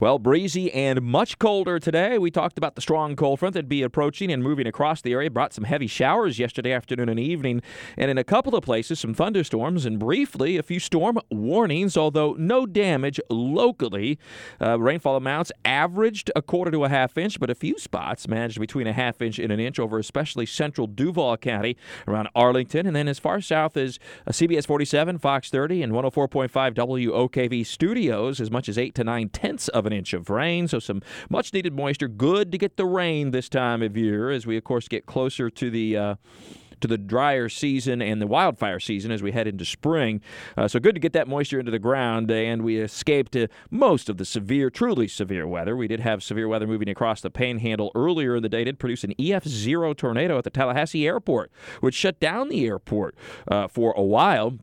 Well, breezy and much colder today. We talked about the strong cold front that'd be approaching and moving across the area. Brought some heavy showers yesterday afternoon and evening, and in a couple of places, some thunderstorms and briefly a few storm warnings, although no damage locally. Uh, rainfall amounts averaged a quarter to a half inch, but a few spots managed between a half inch and an inch over especially central Duval County around Arlington, and then as far south as uh, CBS 47, Fox 30, and 104.5 WOKV studios, as much as 8 to 9 tenths of an inch of rain. So some much needed moisture. Good to get the rain this time of year as we, of course, get closer to the. Uh, to the drier season and the wildfire season as we head into spring. Uh, so good to get that moisture into the ground, and we escaped uh, most of the severe, truly severe weather. We did have severe weather moving across the panhandle earlier in the day. Did produce an EF0 tornado at the Tallahassee airport, which shut down the airport uh, for a while.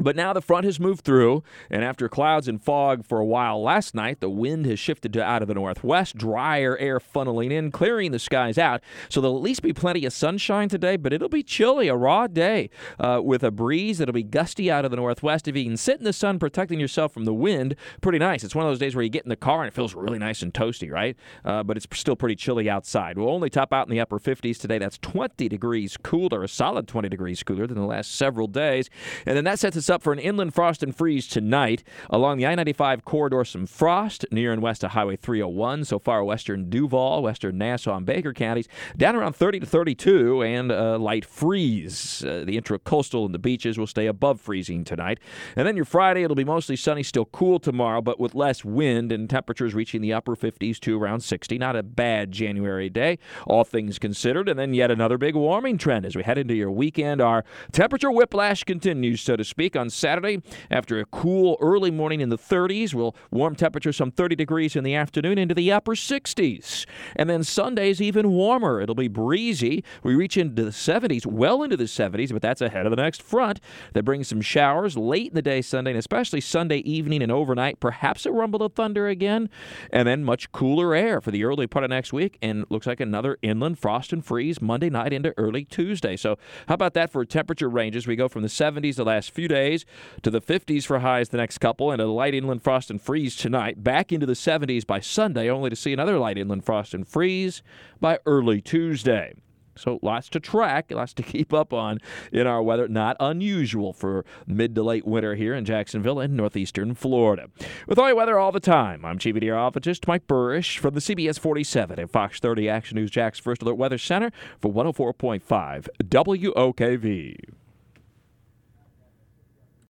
But now the front has moved through, and after clouds and fog for a while last night, the wind has shifted to out of the northwest, drier air funneling in, clearing the skies out. So there'll at least be plenty of sunshine today, but it'll be chilly, a raw day uh, with a breeze that'll be gusty out of the northwest. If you can sit in the sun, protecting yourself from the wind, pretty nice. It's one of those days where you get in the car and it feels really nice and toasty, right? Uh, but it's still pretty chilly outside. We'll only top out in the upper 50s today. That's 20 degrees cooler, a solid 20 degrees cooler than the last several days. And then that sets us up for an inland frost and freeze tonight. Along the I 95 corridor, some frost near and west of Highway 301. So far, western Duval, western Nassau, and Baker counties, down around 30 to 32, and a light freeze. Uh, the intracoastal and the beaches will stay above freezing tonight. And then your Friday, it'll be mostly sunny, still cool tomorrow, but with less wind and temperatures reaching the upper 50s to around 60. Not a bad January day, all things considered. And then yet another big warming trend as we head into your weekend. Our temperature whiplash continues, so to speak, on Saturday. After a cool early morning in the 30s, we'll warm temperatures some 30 degrees in the afternoon into the upper 60s. And then Sunday's even warmer. It'll be breezy. We reach into the 70s, well into the 70s, but that's ahead of the next front that brings some showers late in the day Sunday, and especially Sunday evening and overnight. Perhaps a rumble of thunder again, and then much cooler air for the early part of next week. And looks like another inland frost and freeze Monday night into early Tuesday. So, how about that for temperature ranges? We go from the 70s the last few days to the 50s for highs the next couple, and a light inland frost and freeze tonight. Back into the 70s by Sunday, only to see another light inland frost and freeze by early Tuesday. So lots to track, lots to keep up on in our weather. Not unusual for mid to late winter here in Jacksonville and northeastern Florida. With all your weather all the time, I'm Chief Meteorologist Mike Buresh from the CBS 47 and Fox 30 Action News Jax First Alert Weather Center for 104.5 WOKV.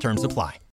Terms apply.